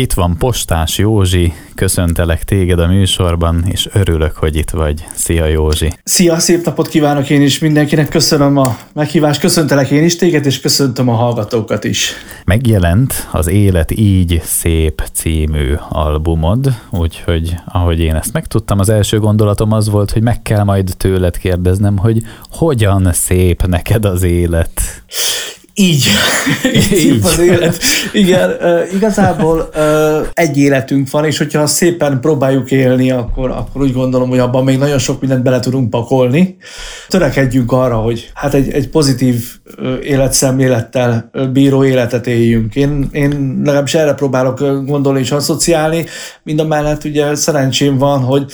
Itt van Postás Józsi, köszöntelek téged a műsorban, és örülök, hogy itt vagy. Szia Józsi! Szia, szép napot kívánok én is mindenkinek, köszönöm a meghívást, köszöntelek én is téged, és köszöntöm a hallgatókat is. Megjelent az Élet így szép című albumod, úgyhogy ahogy én ezt megtudtam, az első gondolatom az volt, hogy meg kell majd tőled kérdeznem, hogy hogyan szép neked az élet? Így. Így az élet. Igen, igazából egy életünk van, és hogyha szépen próbáljuk élni, akkor, akkor úgy gondolom, hogy abban még nagyon sok mindent bele tudunk pakolni. Törekedjünk arra, hogy hát egy, egy pozitív életszemlélettel bíró életet éljünk. Én, én legalábbis erre próbálok gondolni és asszociálni. Mind a mellett ugye szerencsém van, hogy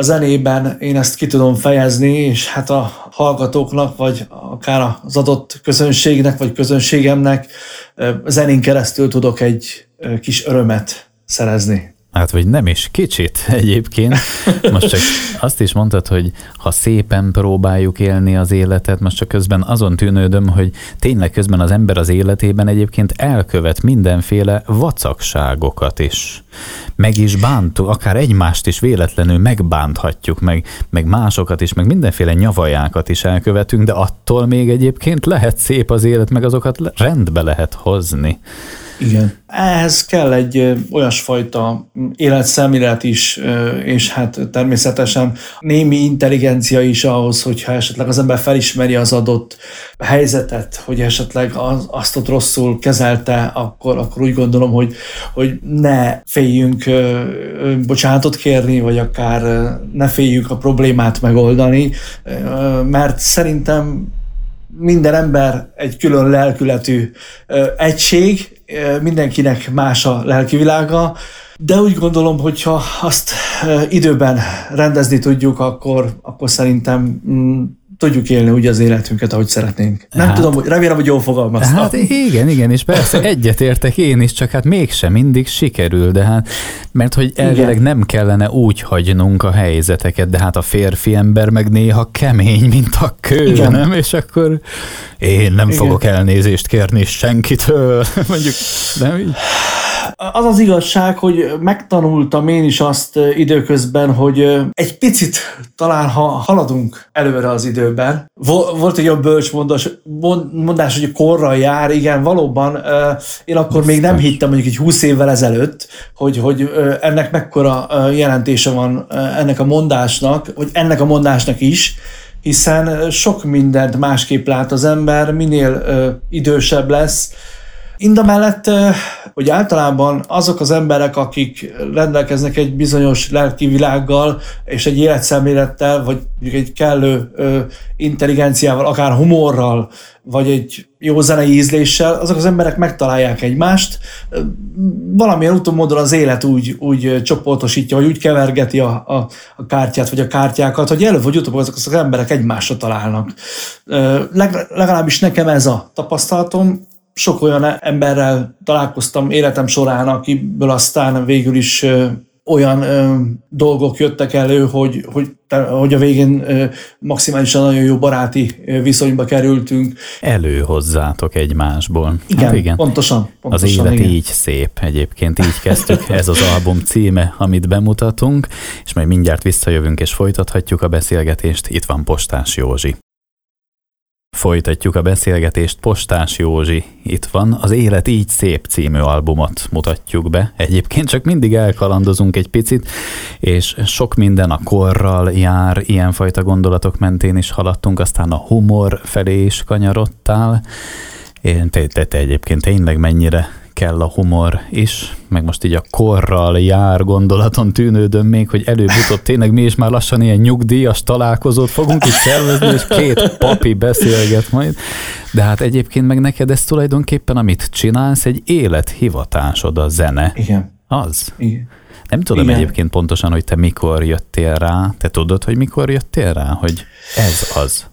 a zenében én ezt ki tudom fejezni, és hát a hallgatóknak, vagy akár az adott közönségnek, vagy közönségemnek zenén keresztül tudok egy kis örömet szerezni. Hát, vagy nem is, kicsit egyébként. Most csak azt is mondtad, hogy ha szépen próbáljuk élni az életet, most csak közben azon tűnődöm, hogy tényleg közben az ember az életében egyébként elkövet mindenféle vacakságokat is. Meg is bántuk, akár egymást is véletlenül megbánthatjuk, meg, meg másokat is, meg mindenféle nyavajákat is elkövetünk, de attól még egyébként lehet szép az élet, meg azokat rendbe lehet hozni. Igen. Ehhez kell egy olyasfajta életszemlélet is, és hát természetesen némi intelligencia is ahhoz, hogyha esetleg az ember felismeri az adott helyzetet, hogy esetleg az, azt ott rosszul kezelte, akkor, akkor úgy gondolom, hogy, hogy ne féljünk bocsánatot kérni, vagy akár ne féljünk a problémát megoldani, mert szerintem minden ember egy külön lelkületű egység, mindenkinek más a lelkivilága, de úgy gondolom, hogyha azt időben rendezni tudjuk, akkor, akkor szerintem mm, tudjuk élni úgy az életünket, ahogy szeretnénk. Nem hát, tudom, hogy remélem, hogy jól fogalmaztam. Hát igen, igen, és persze egyetértek én is, csak hát mégsem mindig sikerül, de hát, mert hogy elvileg igen. nem kellene úgy hagynunk a helyzeteket, de hát a férfi ember meg néha kemény, mint a kő, igen. nem? És akkor én nem igen. fogok elnézést kérni senkitől, mondjuk, nem így? Az az igazság, hogy megtanultam én is azt időközben, hogy egy picit talán ha haladunk előre az időben. Volt egy olyan bölcs mondás, mondás hogy korral jár, igen, valóban én akkor még nem hittem mondjuk egy 20 évvel ezelőtt, hogy, hogy ennek mekkora jelentése van ennek a mondásnak, hogy ennek a mondásnak is, hiszen sok mindent másképp lát az ember, minél idősebb lesz, Indamellett, hogy általában azok az emberek, akik rendelkeznek egy bizonyos lelki világgal és egy életszemlélettel, vagy egy kellő intelligenciával, akár humorral, vagy egy jó zenei ízléssel, azok az emberek megtalálják egymást. Valamilyen úton módon az élet úgy, úgy csoportosítja, vagy úgy kevergeti a, a, a kártyát, vagy a kártyákat, hogy előbb vagy utóbb azok az emberek egymásra találnak. Legalábbis nekem ez a tapasztalatom, sok olyan emberrel találkoztam életem során, akiből aztán végül is olyan ö, dolgok jöttek elő, hogy, hogy, hogy a végén ö, maximálisan nagyon jó baráti viszonyba kerültünk. Előhozzátok egymásból. Igen, hát igen. Pontosan, pontosan. Az élet igen. így szép egyébként, így kezdtük. Ez az album címe, amit bemutatunk, és majd mindjárt visszajövünk és folytathatjuk a beszélgetést. Itt van Postás Józsi. Folytatjuk a beszélgetést Postás Józsi. Itt van, az Élet így szép című albumot mutatjuk be. Egyébként csak mindig elkalandozunk egy picit, és sok minden a korral jár, ilyenfajta gondolatok mentén is haladtunk, aztán a humor felé is kanyarodtál. Én te, te, te egyébként tényleg mennyire kell a humor is, meg most így a korral jár gondolaton tűnődöm még, hogy előbb-utóbb tényleg mi is már lassan ilyen nyugdíjas találkozót fogunk itt szervezni, és két papi beszélget majd. De hát egyébként meg neked ez tulajdonképpen, amit csinálsz, egy élethivatásod a zene. Igen. Az? Igen. Nem tudom Igen. egyébként pontosan, hogy te mikor jöttél rá. Te tudod, hogy mikor jöttél rá, hogy ez az?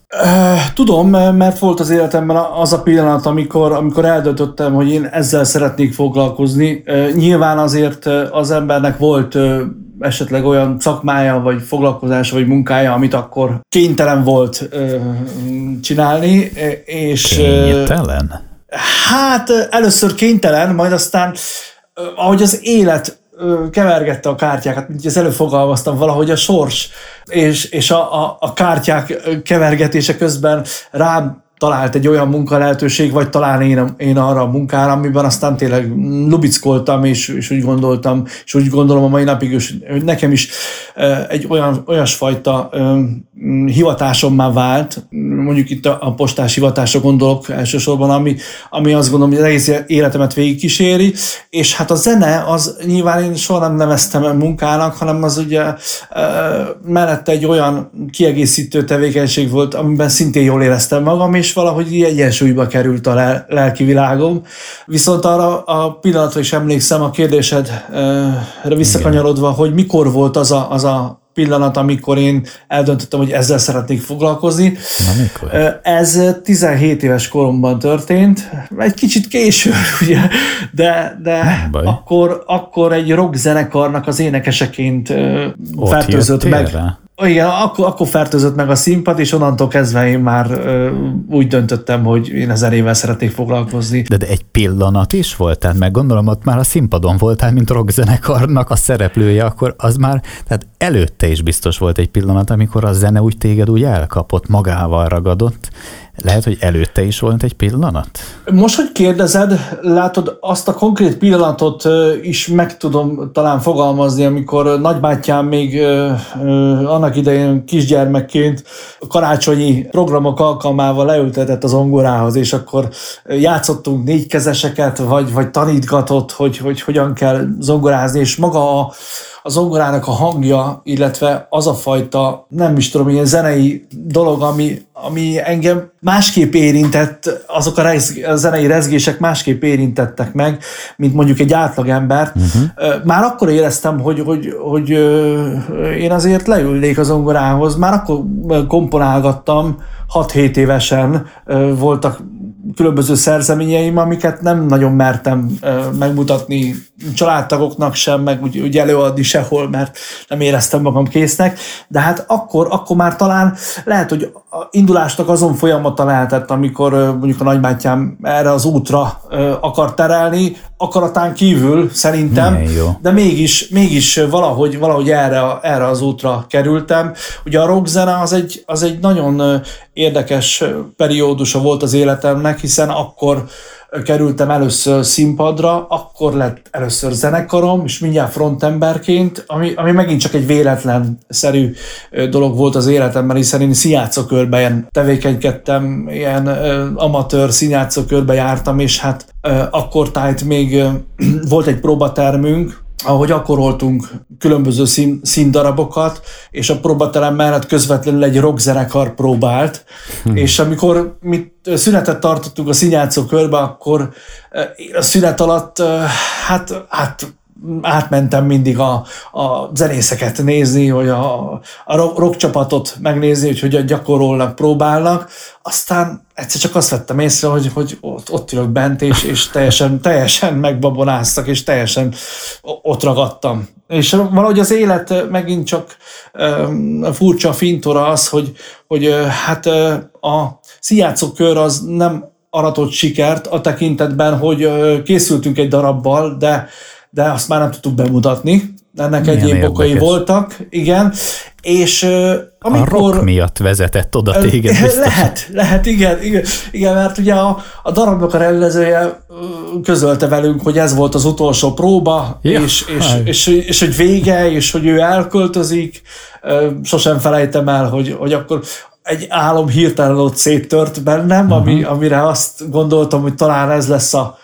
Tudom, mert volt az életemben az a pillanat, amikor, amikor eldöntöttem, hogy én ezzel szeretnék foglalkozni. Nyilván azért az embernek volt esetleg olyan szakmája, vagy foglalkozása, vagy munkája, amit akkor kénytelen volt csinálni. És, kénytelen? Hát először kénytelen, majd aztán ahogy az élet kevergette a kártyákat, mint az előbb fogalmaztam, valahogy a sors és, és a, a, a kártyák kevergetése közben rám talált egy olyan munka lehetőség, vagy talán én, én arra a munkára, amiben aztán tényleg lubickoltam, és, és úgy gondoltam, és úgy gondolom a mai napig, hogy nekem is egy olyan, olyasfajta hivatásommá vált, mondjuk itt a, a postás hivatásra gondolok elsősorban, ami, ami azt gondolom, hogy az egész életemet végigkíséri, és hát a zene az nyilván én soha nem neveztem munkának, hanem az ugye mellette egy olyan kiegészítő tevékenység volt, amiben szintén jól éreztem magam, és és valahogy így egyensúlyba került a lelki világom. Viszont arra a pillanatra is emlékszem a kérdésedre visszakanyarodva, hogy mikor volt az a, az a pillanat, amikor én eldöntöttem, hogy ezzel szeretnék foglalkozni. Na, mikor? Ez 17 éves koromban történt, egy kicsit késő, ugye, de, de akkor, akkor egy rock zenekarnak az énekeseként Ott fertőzött meg. Rá? Igen, akkor, akkor fertőzött meg a színpad, és onnantól kezdve én már ö, úgy döntöttem, hogy én ezer évvel szeretnék foglalkozni. De, de egy pillanat is volt, tehát meg gondolom, ott már a színpadon voltál, mint rockzenekarnak a szereplője, akkor az már, tehát előtte is biztos volt egy pillanat, amikor a zene úgy téged úgy elkapott, magával ragadott, lehet, hogy előtte is volt egy pillanat? Most, hogy kérdezed, látod, azt a konkrét pillanatot is meg tudom talán fogalmazni, amikor nagybátyám még annak idején kisgyermekként karácsonyi programok alkalmával leültetett az ongorához, és akkor játszottunk négykezeseket, vagy, vagy tanítgatott, hogy, hogy hogyan kell zongorázni, és maga a, a zongorának a hangja, illetve az a fajta, nem is tudom, ilyen zenei dolog, ami, ami engem másképp érintett, azok a, rez, a zenei rezgések másképp érintettek meg, mint mondjuk egy átlagembert. Uh-huh. Már akkor éreztem, hogy, hogy, hogy én azért leülnék az zongorához, már akkor komponálgattam, 6-7 évesen voltak különböző szerzeményeim, amiket nem nagyon mertem megmutatni családtagoknak sem, meg úgy, úgy előadni sehol, mert nem éreztem magam késznek, de hát akkor, akkor már talán lehet, hogy a indulásnak azon folyamata lehetett, amikor mondjuk a nagybátyám erre az útra akar terelni, akaratán kívül szerintem, de mégis, mégis valahogy, valahogy erre, erre az útra kerültem. Ugye a rockzene az egy, az egy nagyon érdekes periódusa volt az életemnek, hiszen akkor kerültem először színpadra, akkor lett először zenekarom, és mindjárt frontemberként, ami, ami megint csak egy véletlenszerű dolog volt az életemben, hiszen én színjátszókörben tevékenykedtem, ilyen amatőr színjátszókörbe jártam, és hát akkor tájt még volt egy próbatermünk, ahogy gyakoroltunk különböző szín, színdarabokat, és a próbaterem mellett közvetlenül egy rockzenekar próbált, hmm. és amikor mi szünetet tartottunk a színjátszó körbe, akkor a szünet alatt hát, hát átmentem mindig a, a zenészeket nézni, hogy a, a rock csapatot megnézni, hogy hogyan gyakorolnak, próbálnak. Aztán egyszer csak azt vettem észre, hogy, hogy ott, ott ülök bent, és, és teljesen, teljesen megbabonáztak, és teljesen ott ragadtam. És valahogy az élet megint csak um, furcsa fintora az, hogy, hogy hát a színjátszókör az nem aratott sikert a tekintetben, hogy készültünk egy darabbal, de de azt már nem tudtuk bemutatni. Ennek Milyen egyéb érdekes. okai voltak, igen. És amikor... A rock miatt vezetett oda téged biztos. Lehet, lehet, igen, igen, igen mert ugye a, a darabnak a rendezője közölte velünk, hogy ez volt az utolsó próba, ja, és, és, és, és, és, hogy vége, és hogy ő elköltözik. Sosem felejtem el, hogy, hogy akkor egy álom hirtelen ott széttört bennem, uh-huh. ami, amire azt gondoltam, hogy talán ez lesz a,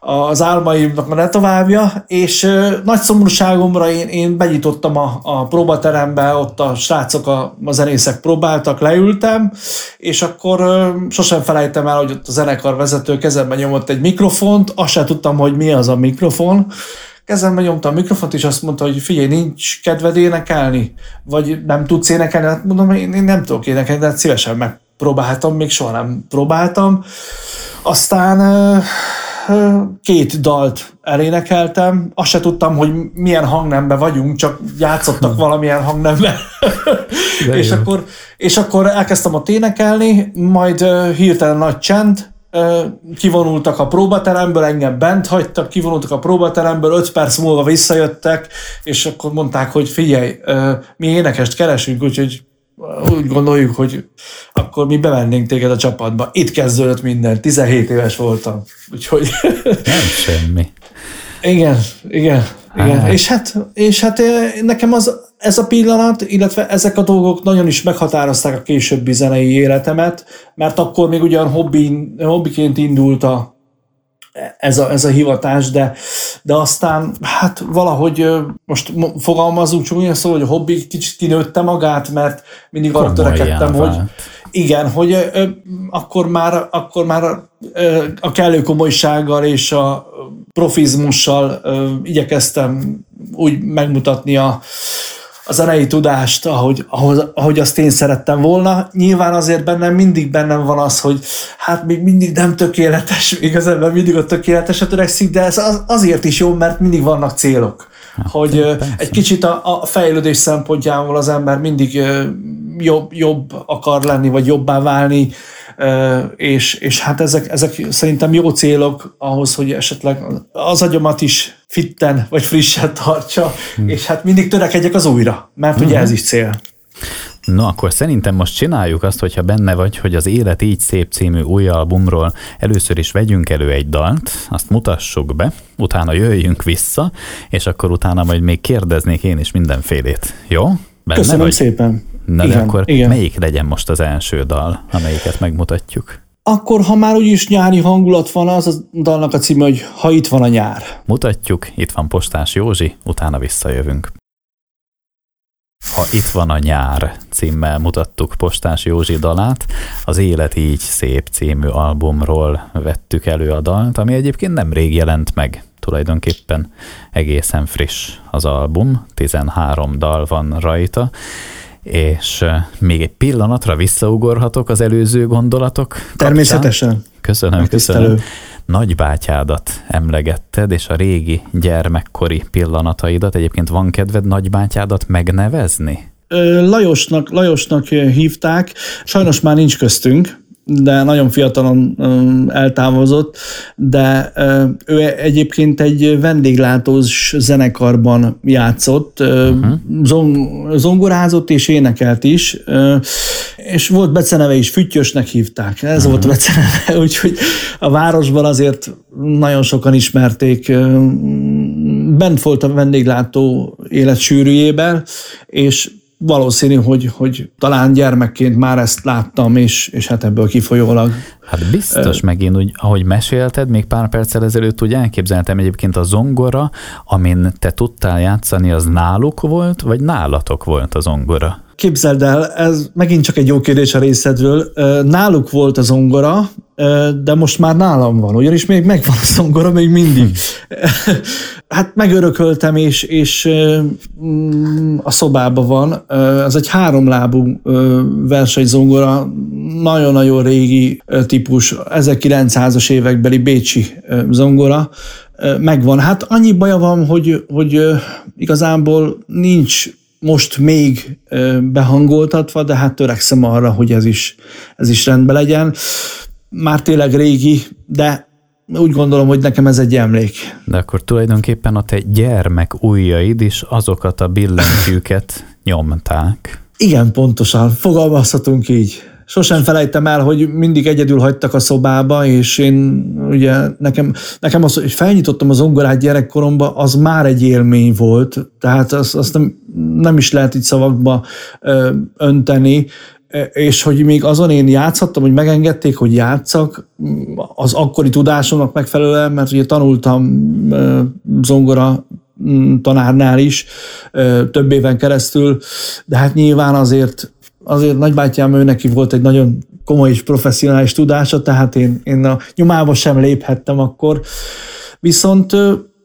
az álmaimnak a továbbja, és nagy szomorúságomra én, én benyitottam a, a próbaterembe, ott a srácok, a, a zenészek próbáltak, leültem, és akkor sosem felejtem el, hogy ott a zenekar vezető kezemben nyomott egy mikrofont, azt sem tudtam, hogy mi az a mikrofon, kezembe nyomta a mikrofont, és azt mondta, hogy figyelj, nincs kedved énekelni, vagy nem tudsz énekelni, hát mondom, én, én nem tudok énekelni, de hát szívesen megpróbáltam, még soha nem próbáltam. Aztán két dalt elénekeltem, azt se tudtam, hogy milyen hangnemben vagyunk, csak játszottak valamilyen hangnemben. és, akkor, és akkor elkezdtem a énekelni, majd hirtelen nagy csend, kivonultak a próbateremből, engem bent hagytak, kivonultak a próbateremből, öt perc múlva visszajöttek, és akkor mondták, hogy figyelj, mi énekest keresünk, úgyhogy úgy gondoljuk, hogy akkor mi bevennénk téged a csapatba. Itt kezdődött minden, 17 éves voltam, úgyhogy... Nem semmi. Igen, igen, igen. És hát, és hát nekem az, ez a pillanat, illetve ezek a dolgok nagyon is meghatározták a későbbi zenei életemet, mert akkor még ugyan hobbi, hobbiként indult a, ez a, ez a hivatás, de, de aztán hát valahogy most fogalmazunk csúnya szó, hogy a hobbi kicsit kinőtte magát, mert mindig arra törekedtem, hogy igen, hogy ö, akkor már, akkor már ö, a kellő komolysággal és a profizmussal ö, igyekeztem úgy megmutatni a, a zenei tudást, ahogy, ahogy, ahogy azt én szerettem volna. Nyilván azért bennem mindig bennem van az, hogy hát még mindig nem tökéletes, igazából mindig a tökéleteset törekszik, de ez az, azért is jó, mert mindig vannak célok. Hát, hogy persze. egy kicsit a, a fejlődés szempontjából az ember mindig jobb, jobb akar lenni, vagy jobbá válni, és, és hát ezek, ezek szerintem jó célok ahhoz, hogy esetleg az agyamat is fitten vagy frissen tartsa, hmm. és hát mindig törekedjek az újra, mert hmm. ugye ez is cél. No, akkor szerintem most csináljuk azt, hogyha benne vagy, hogy az Élet így szép című új albumról először is vegyünk elő egy dalt, azt mutassuk be, utána jöjjünk vissza, és akkor utána majd még kérdeznék én is mindenfélét. Jó? Benne Köszönöm vagy? szépen. Na igen, de akkor igen. melyik legyen most az első dal, amelyiket megmutatjuk? Akkor, ha már úgyis nyári hangulat van, az a dalnak a címe, hogy Ha itt van a nyár. Mutatjuk, itt van Postás Józsi, utána visszajövünk. Ha itt van a nyár címmel mutattuk Postás Józsi dalát, az Élet így szép című albumról vettük elő a dalt, ami egyébként nem rég jelent meg, tulajdonképpen egészen friss az album, 13 dal van rajta, és még egy pillanatra visszaugorhatok az előző gondolatok kapcsán. Természetesen. Köszönöm, köszönöm. Nagybátyádat emlegetted, és a régi gyermekkori pillanataidat. Egyébként van kedved nagybátyádat megnevezni? Lajosnak, Lajosnak hívták, sajnos már nincs köztünk, de nagyon fiatalon eltávozott, de ő egyébként egy vendéglátós zenekarban játszott, uh-huh. zongorázott és énekelt is, és volt beceneve is, Füttyösnek hívták, ez uh-huh. volt beceneve, úgyhogy a városban azért nagyon sokan ismerték, bent volt a vendéglátó élet sűrűjében, és valószínű, hogy, hogy talán gyermekként már ezt láttam, és, és hát ebből kifolyólag. Hát biztos, meg én úgy, ahogy mesélted, még pár perccel ezelőtt úgy elképzeltem egyébként a zongora, amin te tudtál játszani, az náluk volt, vagy nálatok volt a zongora? Képzeld el, ez megint csak egy jó kérdés a részedről. Náluk volt a zongora, de most már nálam van, ugyanis még megvan a zongora, még mindig. hát megörököltem, és, és mm, a szobában van. Ez egy háromlábú versenyzongora, nagyon-nagyon régi típus, 1900-as évekbeli bécsi zongora, megvan. Hát annyi baja van, hogy, hogy igazából nincs most még behangoltatva, de hát törekszem arra, hogy ez is, ez is rendben legyen. Már tényleg régi, de úgy gondolom, hogy nekem ez egy emlék. De akkor tulajdonképpen a te gyermek ujjaid is azokat a billentyűket nyomták. Igen, pontosan. Fogalmazhatunk így sosem felejtem el, hogy mindig egyedül hagytak a szobába, és én ugye nekem, nekem az, hogy felnyitottam az zongorát gyerekkoromban, az már egy élmény volt, tehát azt, azt nem, nem is lehet így szavakba ö, önteni, és hogy még azon én játszhattam, hogy megengedték, hogy játszak, az akkori tudásomnak megfelelően, mert ugye tanultam zongora tanárnál is több éven keresztül, de hát nyilván azért azért nagybátyám ő neki volt egy nagyon komoly és professzionális tudása, tehát én, én a nyomába sem léphettem akkor. Viszont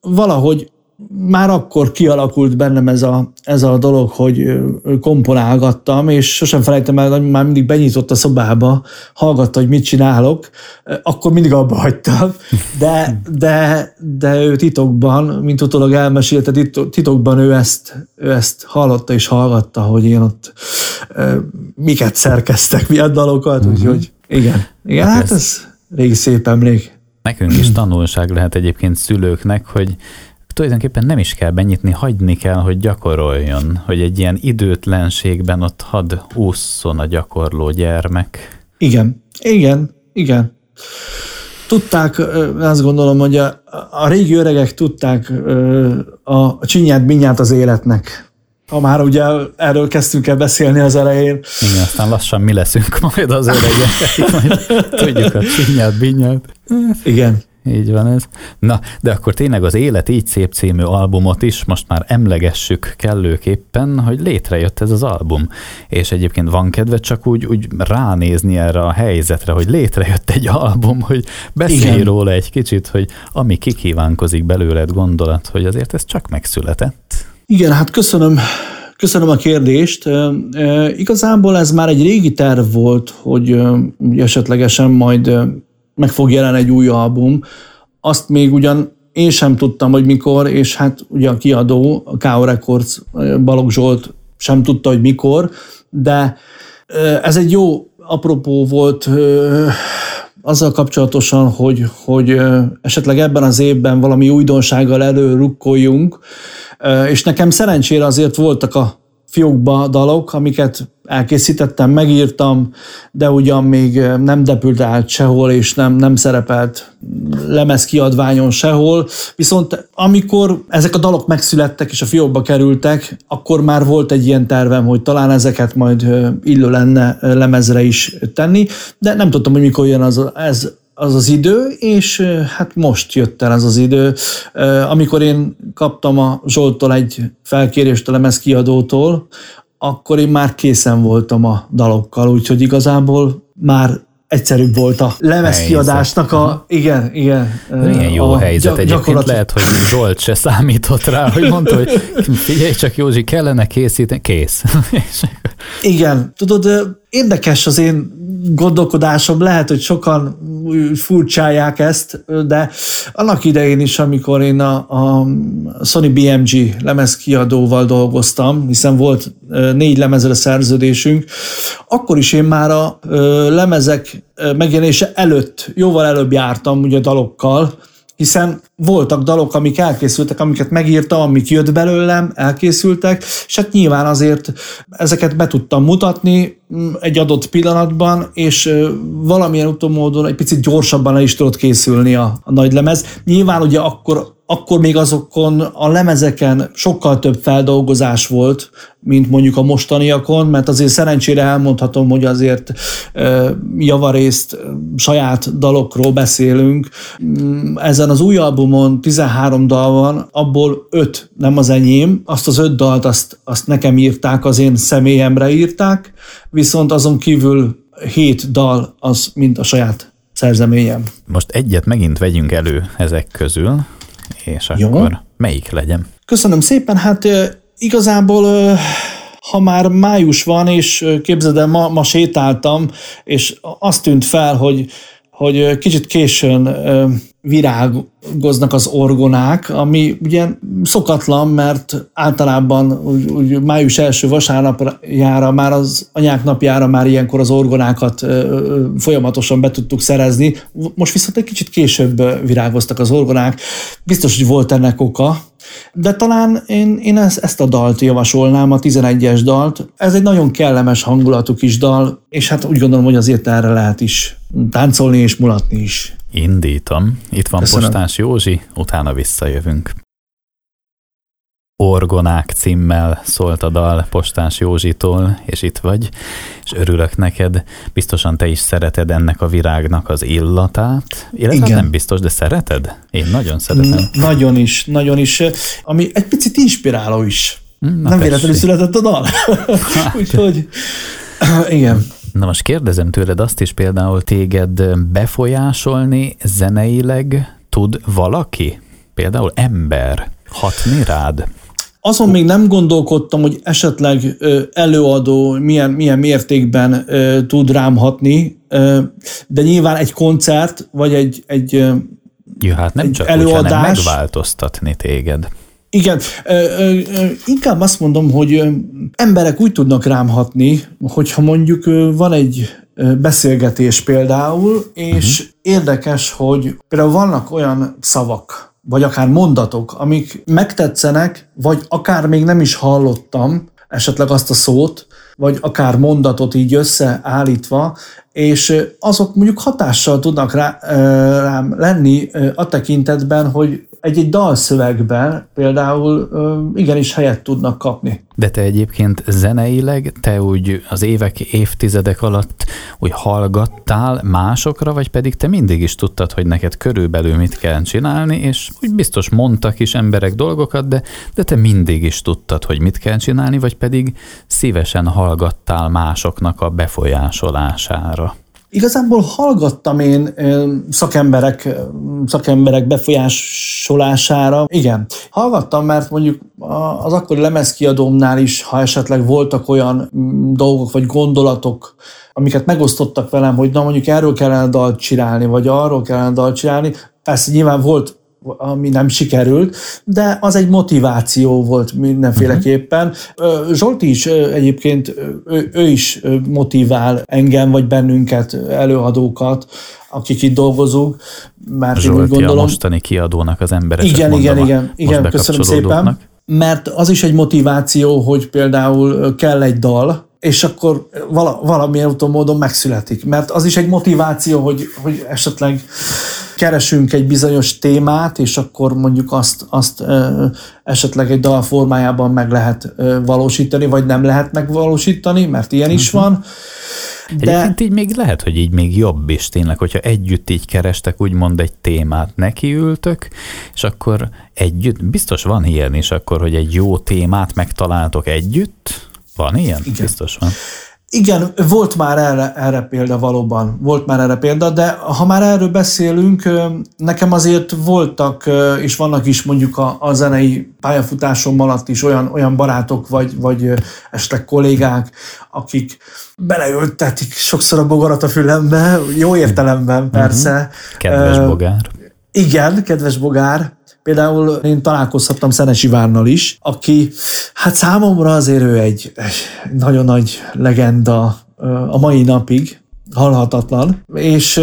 valahogy már akkor kialakult bennem ez a, ez a dolog, hogy komponálgattam, és sosem felejtem el, hogy már mindig benyitott a szobába, hallgatta, hogy mit csinálok, akkor mindig abba hagytam, de, de, de ő titokban, mint utólag elmesélte, titokban ő ezt, ő ezt hallotta és hallgatta, hogy én ott miket szerkeztek, milyen dalokat, uh-huh. úgyhogy igen. Igen, hát, hát ez, régi szép emlék. Nekünk is tanulság lehet egyébként szülőknek, hogy tulajdonképpen nem is kell benyitni, hagyni kell, hogy gyakoroljon, hogy egy ilyen időtlenségben ott had ússzon a gyakorló gyermek. Igen, igen, igen. Tudták, azt gondolom, hogy a, a régi öregek tudták a, csinyát, binyát az életnek. Ha már ugye erről kezdtünk el beszélni az elején. Igen, aztán lassan mi leszünk majd az öregek, tudjuk a csinyát, binyát. Igen. Így van ez. Na, de akkor tényleg az Élet így szép című albumot is most már emlegessük kellőképpen, hogy létrejött ez az album. És egyébként van kedve csak úgy, úgy ránézni erre a helyzetre, hogy létrejött egy album, hogy beszélj Igen. róla egy kicsit, hogy ami kikívánkozik belőled gondolat, hogy azért ez csak megszületett. Igen, hát köszönöm, Köszönöm a kérdést. Igazából ez már egy régi terv volt, hogy esetlegesen majd meg fog jelenni egy új album. Azt még ugyan én sem tudtam, hogy mikor, és hát ugye a kiadó, a K.O. Records, Balogh Zsolt sem tudta, hogy mikor, de ez egy jó apropó volt azzal kapcsolatosan, hogy, hogy esetleg ebben az évben valami újdonsággal előrukkoljunk, és nekem szerencsére azért voltak a fiókba dalok, amiket elkészítettem, megírtam, de ugyan még nem depült át sehol, és nem, nem szerepelt lemezkiadványon sehol. Viszont amikor ezek a dalok megszülettek és a fiókba kerültek, akkor már volt egy ilyen tervem, hogy talán ezeket majd illő lenne lemezre is tenni, de nem tudtam, hogy mikor jön az, ez az az idő, és hát most jött el ez az idő, amikor én kaptam a Zsoltól egy felkérést a lemez kiadótól, akkor én már készen voltam a dalokkal, úgyhogy igazából már egyszerűbb volt a lemezkiadásnak a... Igen, igen. Milyen jó a helyzet egyébként. Lehet, hogy Zsolt se számított rá, hogy mondta, hogy figyelj csak Józsi, kellene készíteni, kész. igen, tudod, érdekes az én gondolkodásom, lehet, hogy sokan furcsálják ezt, de annak idején is, amikor én a, a Sony BMG lemezkiadóval dolgoztam, hiszen volt négy lemezre szerződésünk, akkor is én már a lemezek megjelenése előtt, jóval előbb jártam ugye dalokkal, hiszen voltak dalok, amik elkészültek, amiket megírtam, amik jött belőlem, elkészültek, és hát nyilván azért ezeket be tudtam mutatni egy adott pillanatban, és valamilyen utómódon egy picit gyorsabban el is tudott készülni a, a nagy lemez. Nyilván ugye akkor akkor még azokon a lemezeken sokkal több feldolgozás volt, mint mondjuk a mostaniakon, mert azért szerencsére elmondhatom, hogy azért javarészt saját dalokról beszélünk. Mm, ezen az új albumon 13 dal van, abból 5 nem az enyém, azt az 5 dalt azt, azt nekem írták, az én személyemre írták, viszont azon kívül 7 dal az mind a saját szerzeményem. Most egyet megint vegyünk elő ezek közül, és Jó. akkor melyik legyen? Köszönöm szépen, hát igazából ha már május van, és képzeld el, ma, ma sétáltam, és azt tűnt fel, hogy, hogy kicsit későn virágoznak az orgonák, ami ugye szokatlan, mert általában úgy, úgy május első vasárnapjára, már az anyák napjára már ilyenkor az orgonákat folyamatosan be tudtuk szerezni. Most viszont egy kicsit később virágoztak az orgonák. Biztos, hogy volt ennek oka, de talán én, én ezt, ezt a dalt javasolnám, a 11-es dalt. Ez egy nagyon kellemes hangulatú kis dal, és hát úgy gondolom, hogy azért erre lehet is táncolni és mulatni is. Indítom. Itt van Köszönöm. Postás Józsi, utána visszajövünk. Orgonák címmel szólt a dal Postás Józsitól, és itt vagy, és örülök neked. Biztosan te is szereted ennek a virágnak az illatát, illetve Igen. nem biztos, de szereted? Én nagyon szeretem. Nagyon is, nagyon is. Ami egy picit inspiráló is. Na nem véletlenül született a dal. Úgyhogy igen. Na most kérdezem tőled azt is például téged befolyásolni zeneileg tud valaki? Például ember hatni rád? Azon még nem gondolkodtam, hogy esetleg előadó milyen, milyen mértékben tud rám hatni, de nyilván egy koncert, vagy egy, egy, Jó, hát nem egy csak előadás. Úgy, megváltoztatni téged. Igen, inkább azt mondom, hogy emberek úgy tudnak rám hatni, hogyha mondjuk van egy, beszélgetés például, és uh-huh. érdekes, hogy például vannak olyan szavak, vagy akár mondatok, amik megtetszenek, vagy akár még nem is hallottam esetleg azt a szót, vagy akár mondatot így összeállítva, és azok mondjuk hatással tudnak rá, rám lenni a tekintetben, hogy egy-egy dalszövegben például igenis helyet tudnak kapni. De te egyébként zeneileg, te úgy az évek, évtizedek alatt úgy hallgattál másokra, vagy pedig te mindig is tudtad, hogy neked körülbelül mit kell csinálni, és úgy biztos mondtak is emberek dolgokat, de, de te mindig is tudtad, hogy mit kell csinálni, vagy pedig szívesen hallgattál másoknak a befolyásolására. Igazából hallgattam én szakemberek, szakemberek befolyásolására. Igen, hallgattam, mert mondjuk az akkori lemezkiadómnál is, ha esetleg voltak olyan dolgok vagy gondolatok, amiket megosztottak velem, hogy na mondjuk erről kellene dalt csinálni, vagy arról kellene dalt csinálni. Persze nyilván volt ami nem sikerült, de az egy motiváció volt mindenféleképpen. Zsolti is egyébként, ő, ő is motivál engem, vagy bennünket, előadókat, akik itt dolgozunk, mert Zsolti én úgy gondolom... a mostani kiadónak az emberek. Igen, igen, igen, igen, köszönöm szépen. Mert az is egy motiváció, hogy például kell egy dal, és akkor vala, valamilyen úton módon megszületik. Mert az is egy motiváció, hogy, hogy esetleg keresünk egy bizonyos témát, és akkor mondjuk azt, azt esetleg egy dal formájában meg lehet valósítani, vagy nem lehet megvalósítani, mert ilyen is mhm. van. De... Egyébként így még lehet, hogy így még jobb is tényleg, hogyha együtt így kerestek úgymond egy témát, nekiültök, és akkor együtt, biztos van ilyen is akkor, hogy egy jó témát megtaláltok együtt, van ilyen? Igen. Biztos van. Igen, volt már erre, erre példa valóban, volt már erre példa, de ha már erről beszélünk, nekem azért voltak, és vannak is mondjuk a, a zenei pályafutásom alatt is olyan, olyan barátok, vagy, vagy esetleg kollégák, akik beleültetik sokszor a bogarat a fülembe, jó értelemben mhm. persze. Uh-huh. Kedves bogár. Igen, kedves bogár, Például én találkozhattam Szenesi Várnal is, aki, hát számomra azért ő egy, egy nagyon nagy legenda a mai napig, halhatatlan, és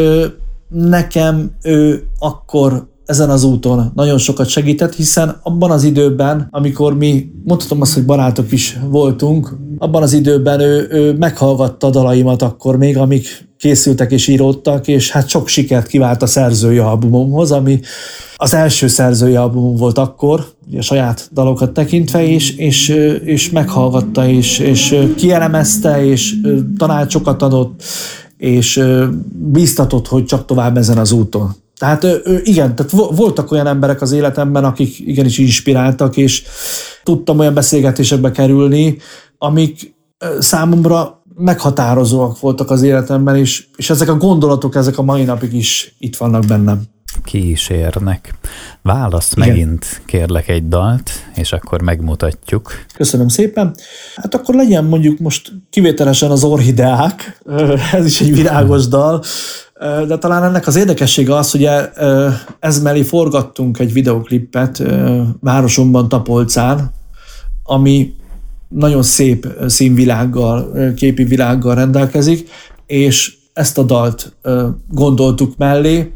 nekem ő akkor ezen az úton nagyon sokat segített, hiszen abban az időben, amikor mi, mondhatom azt, hogy barátok is voltunk, abban az időben ő, ő meghallgatta dalaimat akkor még, amik készültek és íródtak, és hát sok sikert kivált a szerzői albumomhoz, ami az első szerzői albumom volt akkor, a saját dalokat tekintve, és, és, és meghallgatta, és, és kielemezte, és tanácsokat adott, és bíztatott, hogy csak tovább ezen az úton. Tehát igen, tehát voltak olyan emberek az életemben, akik igenis inspiráltak, és tudtam olyan beszélgetésekbe kerülni, amik számomra meghatározóak voltak az életemben, és, és ezek a gondolatok, ezek a mai napig is itt vannak bennem. Kísérnek. Válasz Igen. megint kérlek egy dalt, és akkor megmutatjuk. Köszönöm szépen. Hát akkor legyen mondjuk most kivételesen az orhideák, ez is egy virágos dal, de talán ennek az érdekessége az, hogy ez mellé forgattunk egy videoklipet városomban, Tapolcán, ami nagyon szép színvilággal, képi világgal rendelkezik, és ezt a dalt gondoltuk mellé,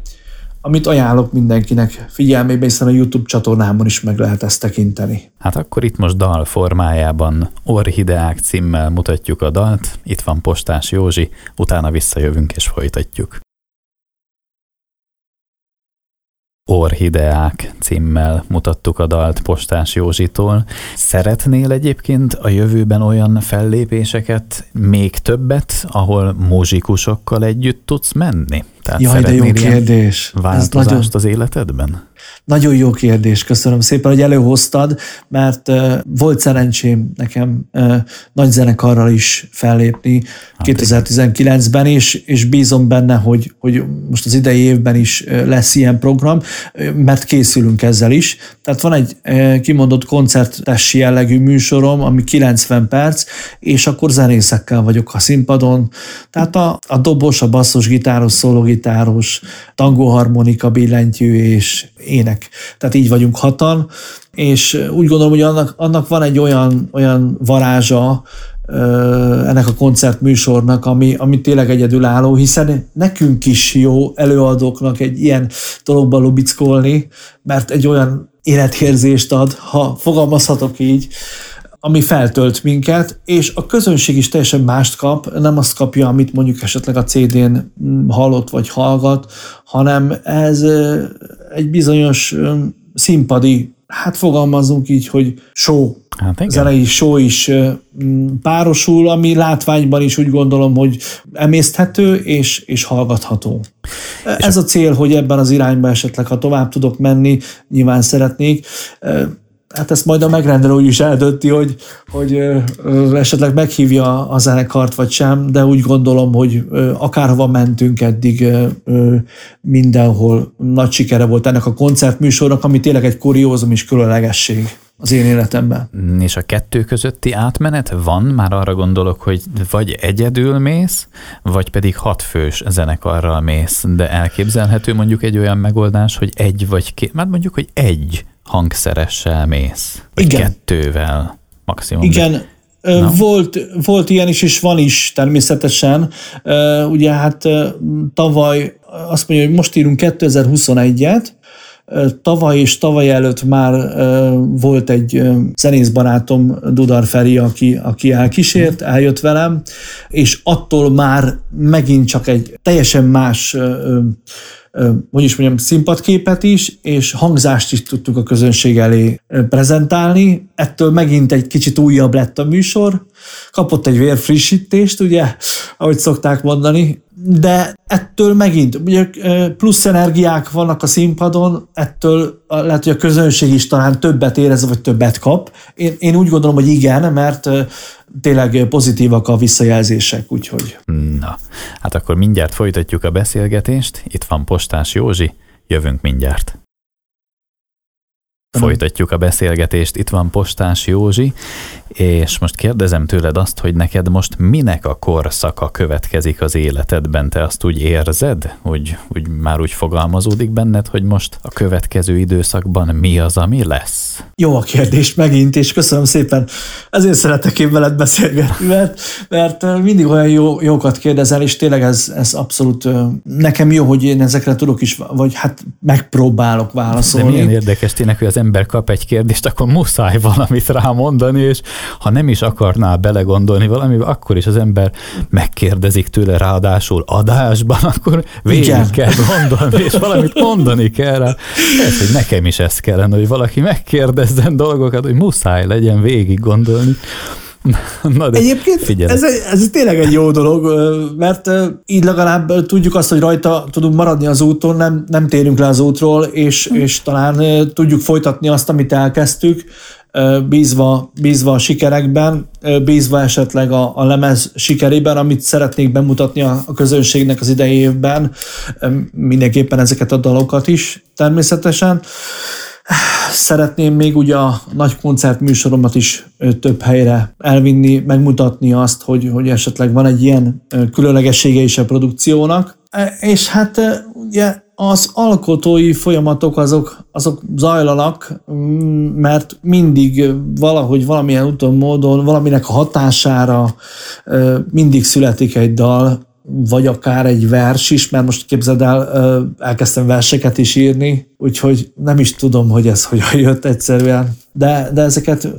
amit ajánlok mindenkinek figyelmébe, hiszen a YouTube csatornámon is meg lehet ezt tekinteni. Hát akkor itt most dal formájában Orhideák címmel mutatjuk a dalt, itt van Postás Józsi, utána visszajövünk és folytatjuk. Orhideák címmel mutattuk a dalt Postás Józsitól. Szeretnél egyébként a jövőben olyan fellépéseket, még többet, ahol muzsikusokkal együtt tudsz menni? Tehát Jaj, de jó kérdés. Változást Ez nagyon... az életedben? Nagyon jó kérdés, köszönöm szépen, hogy előhoztad, mert volt szerencsém nekem nagy zenekarral is fellépni hát 2019-ben, és, és bízom benne, hogy, hogy most az idei évben is lesz ilyen program, mert készülünk ezzel is. Tehát van egy kimondott koncertes jellegű műsorom, ami 90 perc, és akkor zenészekkel vagyok a színpadon. Tehát a, a dobos, a basszos, gitáros, szólógitáros, tangóharmonika, billentyű és ének. Tehát így vagyunk hatan, és úgy gondolom, hogy annak, annak van egy olyan, olyan varázsa, ennek a koncertműsornak, ami, ami tényleg egyedülálló, hiszen nekünk is jó előadóknak egy ilyen dologba lubickolni, mert egy olyan életérzést ad, ha fogalmazhatok így, ami feltölt minket, és a közönség is teljesen mást kap, nem azt kapja, amit mondjuk esetleg a CD-n hallott vagy hallgat, hanem ez egy bizonyos színpadi, hát fogalmazunk így, hogy show, hát zenei show is párosul, ami látványban is úgy gondolom, hogy emészthető és, és hallgatható. És Ez a cél, hogy ebben az irányba esetleg, ha tovább tudok menni, nyilván szeretnék, hát ezt majd a megrendelő úgy is eldönti, hogy, hogy esetleg meghívja a zenekart vagy sem, de úgy gondolom, hogy akárhova mentünk eddig, mindenhol nagy sikere volt ennek a koncertműsornak, ami tényleg egy kuriózum és különlegesség az én életemben. És a kettő közötti átmenet van? Már arra gondolok, hogy vagy egyedül mész, vagy pedig hatfős zenekarral mész, de elképzelhető mondjuk egy olyan megoldás, hogy egy vagy két, már mondjuk, hogy egy hangszeressel mész. Vagy Igen. kettővel maximum. Igen, No. Volt, volt ilyen is, és van is természetesen. Ugye hát tavaly, azt mondja, hogy most írunk 2021-et, Tavaly és tavaly előtt már volt egy zenészbarátom, Dudar Feri, aki, aki elkísért, eljött velem, és attól már megint csak egy teljesen más hogy is mondjam, színpadképet is, és hangzást is tudtuk a közönség elé prezentálni. Ettől megint egy kicsit újabb lett a műsor. Kapott egy vérfrissítést, ugye, ahogy szokták mondani, de ettől megint, ugye plusz energiák vannak a színpadon, ettől lehet, hogy a közönség is talán többet érez, vagy többet kap. Én, én úgy gondolom, hogy igen, mert tényleg pozitívak a visszajelzések, úgyhogy. Na, hát akkor mindjárt folytatjuk a beszélgetést. Itt van Postás Józsi, jövünk mindjárt. Folytatjuk a beszélgetést, itt van Postás Józsi, és most kérdezem tőled azt, hogy neked most minek a korszaka következik az életedben? Te azt úgy érzed, hogy úgy már úgy fogalmazódik benned, hogy most a következő időszakban mi az, ami lesz? Jó a kérdés megint, és köszönöm szépen. Ezért szeretek én veled beszélgetni, mert, mert mindig olyan jó, jókat kérdezel, és tényleg ez, ez abszolút nekem jó, hogy én ezekre tudok is, vagy hát megpróbálok válaszolni. De milyen érdekes tényleg, hogy az ember kap egy kérdést, akkor muszáj valamit rámondani, és ha nem is akarná belegondolni valamibe, akkor is az ember megkérdezik tőle ráadásul adásban, akkor végig Igen. kell gondolni, és valamit mondani kell rá. Ez, hogy nekem is ez kellene, hogy valaki megkérdezzen dolgokat, hogy muszáj legyen végig gondolni. Na de Egyébként ez, ez tényleg egy jó dolog, mert így legalább tudjuk azt, hogy rajta tudunk maradni az úton, nem, nem térünk le az útról, és, hm. és talán tudjuk folytatni azt, amit elkezdtük, bízva, bízva a sikerekben, bízva esetleg a, a lemez sikerében, amit szeretnék bemutatni a, a közönségnek az idei évben, mindenképpen ezeket a dalokat is természetesen. Szeretném még ugye a nagy koncertműsoromat is több helyre elvinni, megmutatni azt, hogy, hogy esetleg van egy ilyen különlegessége is a produkciónak. E, és hát ugye az alkotói folyamatok azok, azok zajlanak, mm, mert mindig valahogy valamilyen úton, módon, valaminek a hatására mindig születik egy dal, vagy akár egy vers is, mert most képzeld el, elkezdtem verseket is írni, úgyhogy nem is tudom, hogy ez hogyan jött egyszerűen. De, de ezeket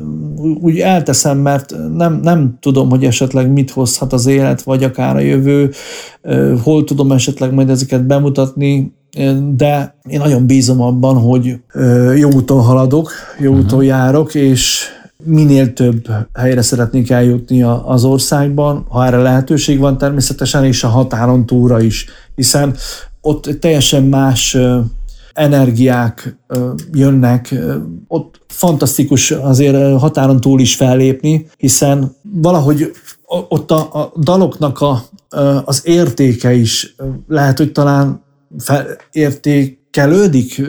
úgy elteszem, mert nem, nem tudom, hogy esetleg mit hozhat az élet, vagy akár a jövő, hol tudom esetleg majd ezeket bemutatni, de én nagyon bízom abban, hogy jó úton haladok, jó uh-huh. úton járok, és minél több helyre szeretnék eljutni az országban, ha erre lehetőség van természetesen, és a határon túra is, hiszen ott teljesen más energiák jönnek, ott fantasztikus azért határon túl is fellépni, hiszen valahogy ott a, a daloknak a, az értéke is lehet, hogy talán értékelődik.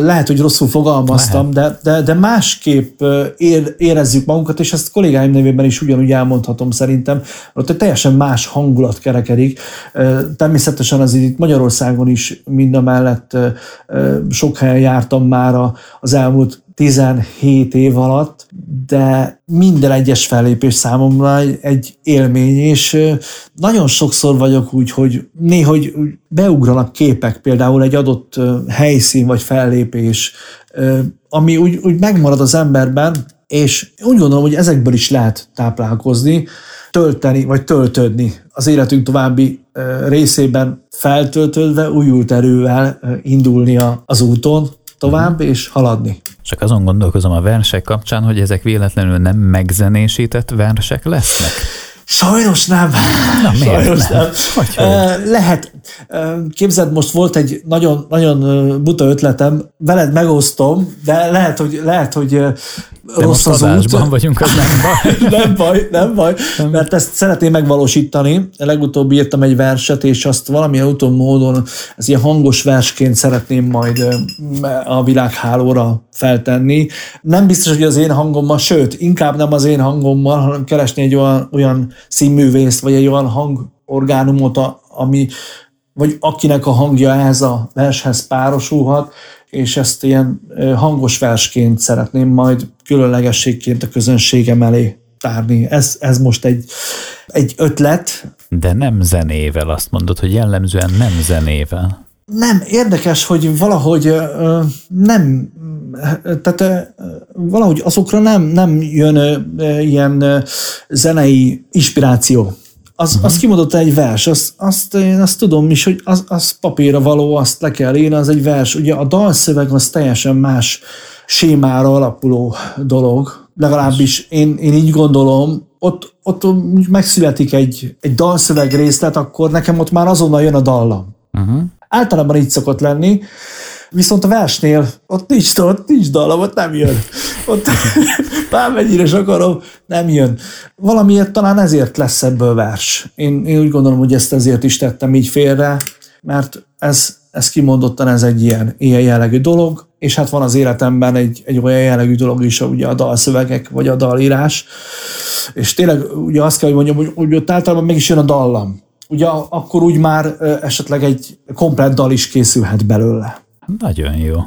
Lehet, hogy rosszul fogalmaztam, de, de, de másképp ér, érezzük magunkat, és ezt kollégáim nevében is ugyanúgy elmondhatom szerintem. Ott egy teljesen más hangulat kerekedik. Természetesen az itt Magyarországon is mind a mellett sok helyen jártam már az elmúlt 17 év alatt, de minden egyes fellépés számomra egy, élmény, és nagyon sokszor vagyok úgy, hogy néhogy beugranak képek, például egy adott helyszín vagy fellépés, ami úgy, úgy megmarad az emberben, és úgy gondolom, hogy ezekből is lehet táplálkozni, tölteni, vagy töltődni az életünk további részében feltöltődve, újult erővel indulni az úton tovább, és haladni. Csak azon gondolkozom a versek kapcsán, hogy ezek véletlenül nem megzenésített versek lesznek. Sajnos nem. Na, miért Sajnos nem? nem. Hogy, hogy? Lehet. Képzeld, most volt egy nagyon, nagyon buta ötletem, veled megosztom, de lehet, hogy, lehet, hogy De rossz az út. vagyunk, az nem baj. nem baj, nem baj, mert ezt szeretném megvalósítani. Legutóbb írtam egy verset, és azt valamilyen úton módon, ez ilyen hangos versként szeretném majd a világhálóra feltenni. Nem biztos, hogy az én hangommal, sőt, inkább nem az én hangommal, hanem keresni egy olyan, olyan színművészt, vagy egy olyan hangorgánumot, ami vagy akinek a hangja ehhez a vershez párosulhat, és ezt ilyen hangos versként szeretném majd különlegességként a közönségem elé tárni. Ez, ez most egy, egy ötlet. De nem zenével, azt mondod, hogy jellemzően nem zenével. Nem, érdekes, hogy valahogy nem, tehát valahogy azokra nem, nem jön ilyen zenei inspiráció. Az, uh-huh. az kimondott egy vers, azt, azt én azt tudom is, hogy az, az papírra való, azt le kell írni, az egy vers. Ugye a dalszöveg az teljesen más sémára alapuló dolog, legalábbis én, én így gondolom, ott, ott megszületik egy, egy dalszöveg részlet, akkor nekem ott már azonnal jön a dallam. Uh-huh. Általában így szokott lenni, viszont a versnél ott nincs, ott nincs dallam, ott nem jön. Ott bármennyire is akarom, nem jön. Valamiért talán ezért lesz ebből vers. Én, én úgy gondolom, hogy ezt ezért is tettem így félre, mert ez, ez kimondottan ez egy ilyen, ilyen jellegű dolog, és hát van az életemben egy, egy olyan jellegű dolog is, ugye a dalszövegek, vagy a dalírás, és tényleg ugye azt kell, hogy mondjam, hogy, hogy ott általában meg is jön a dallam. Ugye akkor úgy már esetleg egy komplett dal is készülhet belőle. Nagyon jó.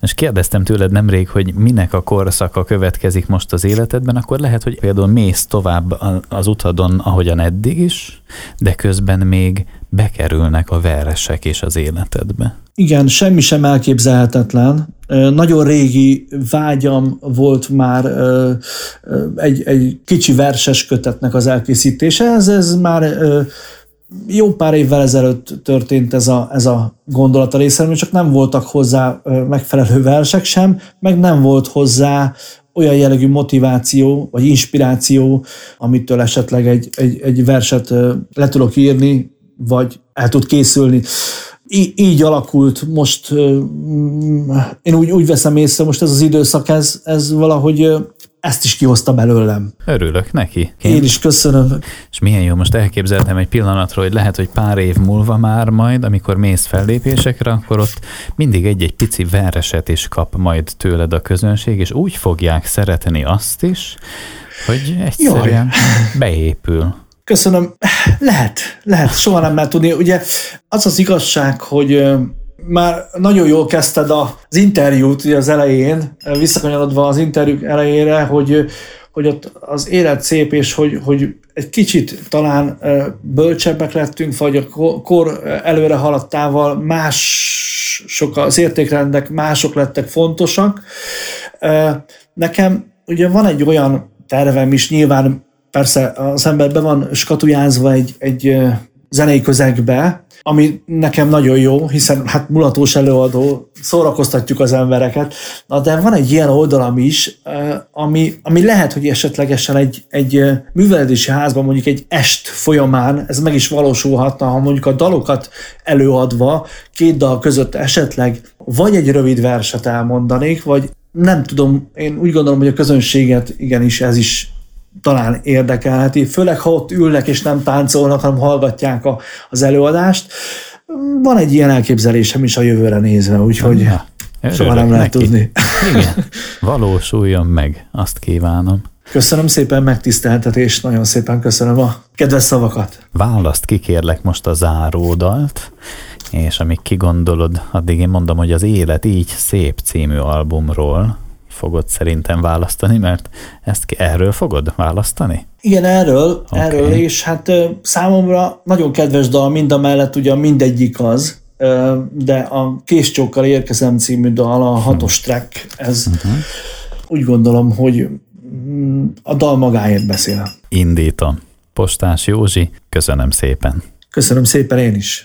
És kérdeztem tőled nemrég, hogy minek a korszaka következik most az életedben, akkor lehet, hogy például mész tovább az utadon, ahogyan eddig is, de közben még bekerülnek a veresek is az életedbe. Igen, semmi sem elképzelhetetlen. Nagyon régi vágyam volt már egy, egy kicsi verses kötetnek az elkészítése. Ez, ez már jó pár évvel ezelőtt történt ez a, ez a gondolat a részemről, csak nem voltak hozzá megfelelő versek sem, meg nem volt hozzá olyan jellegű motiváció vagy inspiráció, amitől esetleg egy, egy, egy verset le tudok írni, vagy el tud készülni. Í- így alakult most, én úgy, úgy veszem észre, most ez az időszak, ez, ez valahogy ezt is kihozta belőlem. Örülök neki. Én is köszönöm. És milyen jó, most elképzeltem egy pillanatra, hogy lehet, hogy pár év múlva már majd, amikor mész fellépésekre, akkor ott mindig egy-egy pici vereset is kap majd tőled a közönség, és úgy fogják szeretni azt is, hogy egyszerűen beépül. Köszönöm. Lehet, lehet, soha nem lehet tudni. Ugye az az igazság, hogy már nagyon jól kezdted az interjút az elején, visszakanyarodva az interjú elejére, hogy, hogy ott az élet szép, és hogy, hogy egy kicsit talán bölcsebbek lettünk, vagy a ko- kor előre haladtával más sok az értékrendek, mások lettek fontosak. Nekem ugye van egy olyan tervem is, nyilván persze az ember be van skatujázva egy, egy zenei közegbe, ami nekem nagyon jó, hiszen hát mulatós előadó, szórakoztatjuk az embereket, na de van egy ilyen oldalam is, ami, ami lehet, hogy esetlegesen egy, egy ö, művelési házban mondjuk egy est folyamán ez meg is valósulhatna, ha mondjuk a dalokat előadva két dal között esetleg vagy egy rövid verset elmondanék, vagy nem tudom, én úgy gondolom, hogy a közönséget igenis ez is talán érdekelheti, főleg ha ott ülnek és nem táncolnak, hanem hallgatják a, az előadást. Van egy ilyen elképzelésem is a jövőre nézve, úgyhogy Na, soha nem lehet neki. tudni. Igen, valósuljon meg, azt kívánom. Köszönöm szépen megtiszteltetést, nagyon szépen köszönöm a kedves szavakat. Választ kikérlek most a záródalt, és amíg kigondolod, addig én mondom, hogy az Élet így szép című albumról fogod szerintem választani, mert ezt ki, erről fogod választani? Igen, erről, okay. erről, és hát számomra nagyon kedves dal, mind a mellett ugye mindegyik az, de a Késcsókkal érkezem című dal, a hatos track, ez uh-huh. úgy gondolom, hogy mm, a dal magáért beszél. Indítom. Postás Józsi, köszönöm szépen. Köszönöm szépen én is.